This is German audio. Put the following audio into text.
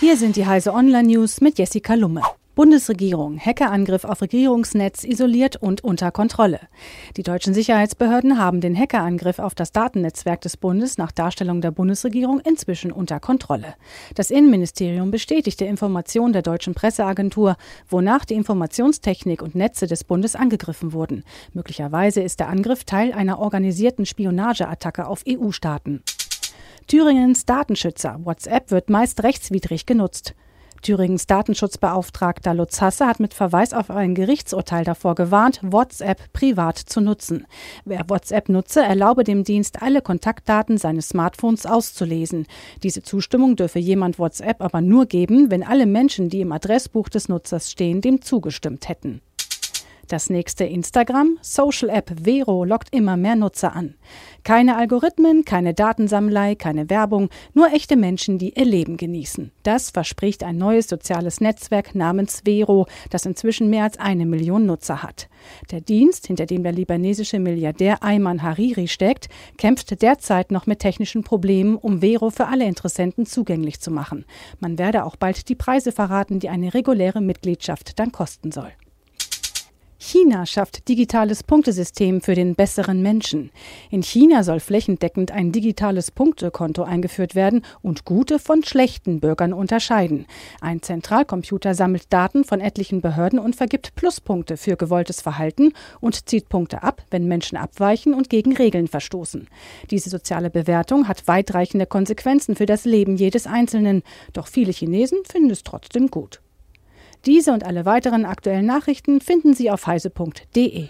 Hier sind die Heise Online News mit Jessica Lumme. Bundesregierung. Hackerangriff auf Regierungsnetz isoliert und unter Kontrolle. Die deutschen Sicherheitsbehörden haben den Hackerangriff auf das Datennetzwerk des Bundes nach Darstellung der Bundesregierung inzwischen unter Kontrolle. Das Innenministerium bestätigte Informationen der deutschen Presseagentur, wonach die Informationstechnik und Netze des Bundes angegriffen wurden. Möglicherweise ist der Angriff Teil einer organisierten Spionageattacke auf EU-Staaten. Thüringens Datenschützer. WhatsApp wird meist rechtswidrig genutzt. Thüringens Datenschutzbeauftragter Lutz Hasse hat mit Verweis auf ein Gerichtsurteil davor gewarnt, WhatsApp privat zu nutzen. Wer WhatsApp nutze, erlaube dem Dienst, alle Kontaktdaten seines Smartphones auszulesen. Diese Zustimmung dürfe jemand WhatsApp aber nur geben, wenn alle Menschen, die im Adressbuch des Nutzers stehen, dem zugestimmt hätten. Das nächste Instagram, Social App Vero lockt immer mehr Nutzer an. Keine Algorithmen, keine Datensammlei, keine Werbung, nur echte Menschen, die ihr Leben genießen. Das verspricht ein neues soziales Netzwerk namens Vero, das inzwischen mehr als eine Million Nutzer hat. Der Dienst, hinter dem der libanesische Milliardär Ayman Hariri steckt, kämpft derzeit noch mit technischen Problemen, um Vero für alle Interessenten zugänglich zu machen. Man werde auch bald die Preise verraten, die eine reguläre Mitgliedschaft dann kosten soll. China schafft digitales Punktesystem für den besseren Menschen. In China soll flächendeckend ein digitales Punktekonto eingeführt werden und gute von schlechten Bürgern unterscheiden. Ein Zentralcomputer sammelt Daten von etlichen Behörden und vergibt Pluspunkte für gewolltes Verhalten und zieht Punkte ab, wenn Menschen abweichen und gegen Regeln verstoßen. Diese soziale Bewertung hat weitreichende Konsequenzen für das Leben jedes Einzelnen, doch viele Chinesen finden es trotzdem gut. Diese und alle weiteren aktuellen Nachrichten finden Sie auf heise.de.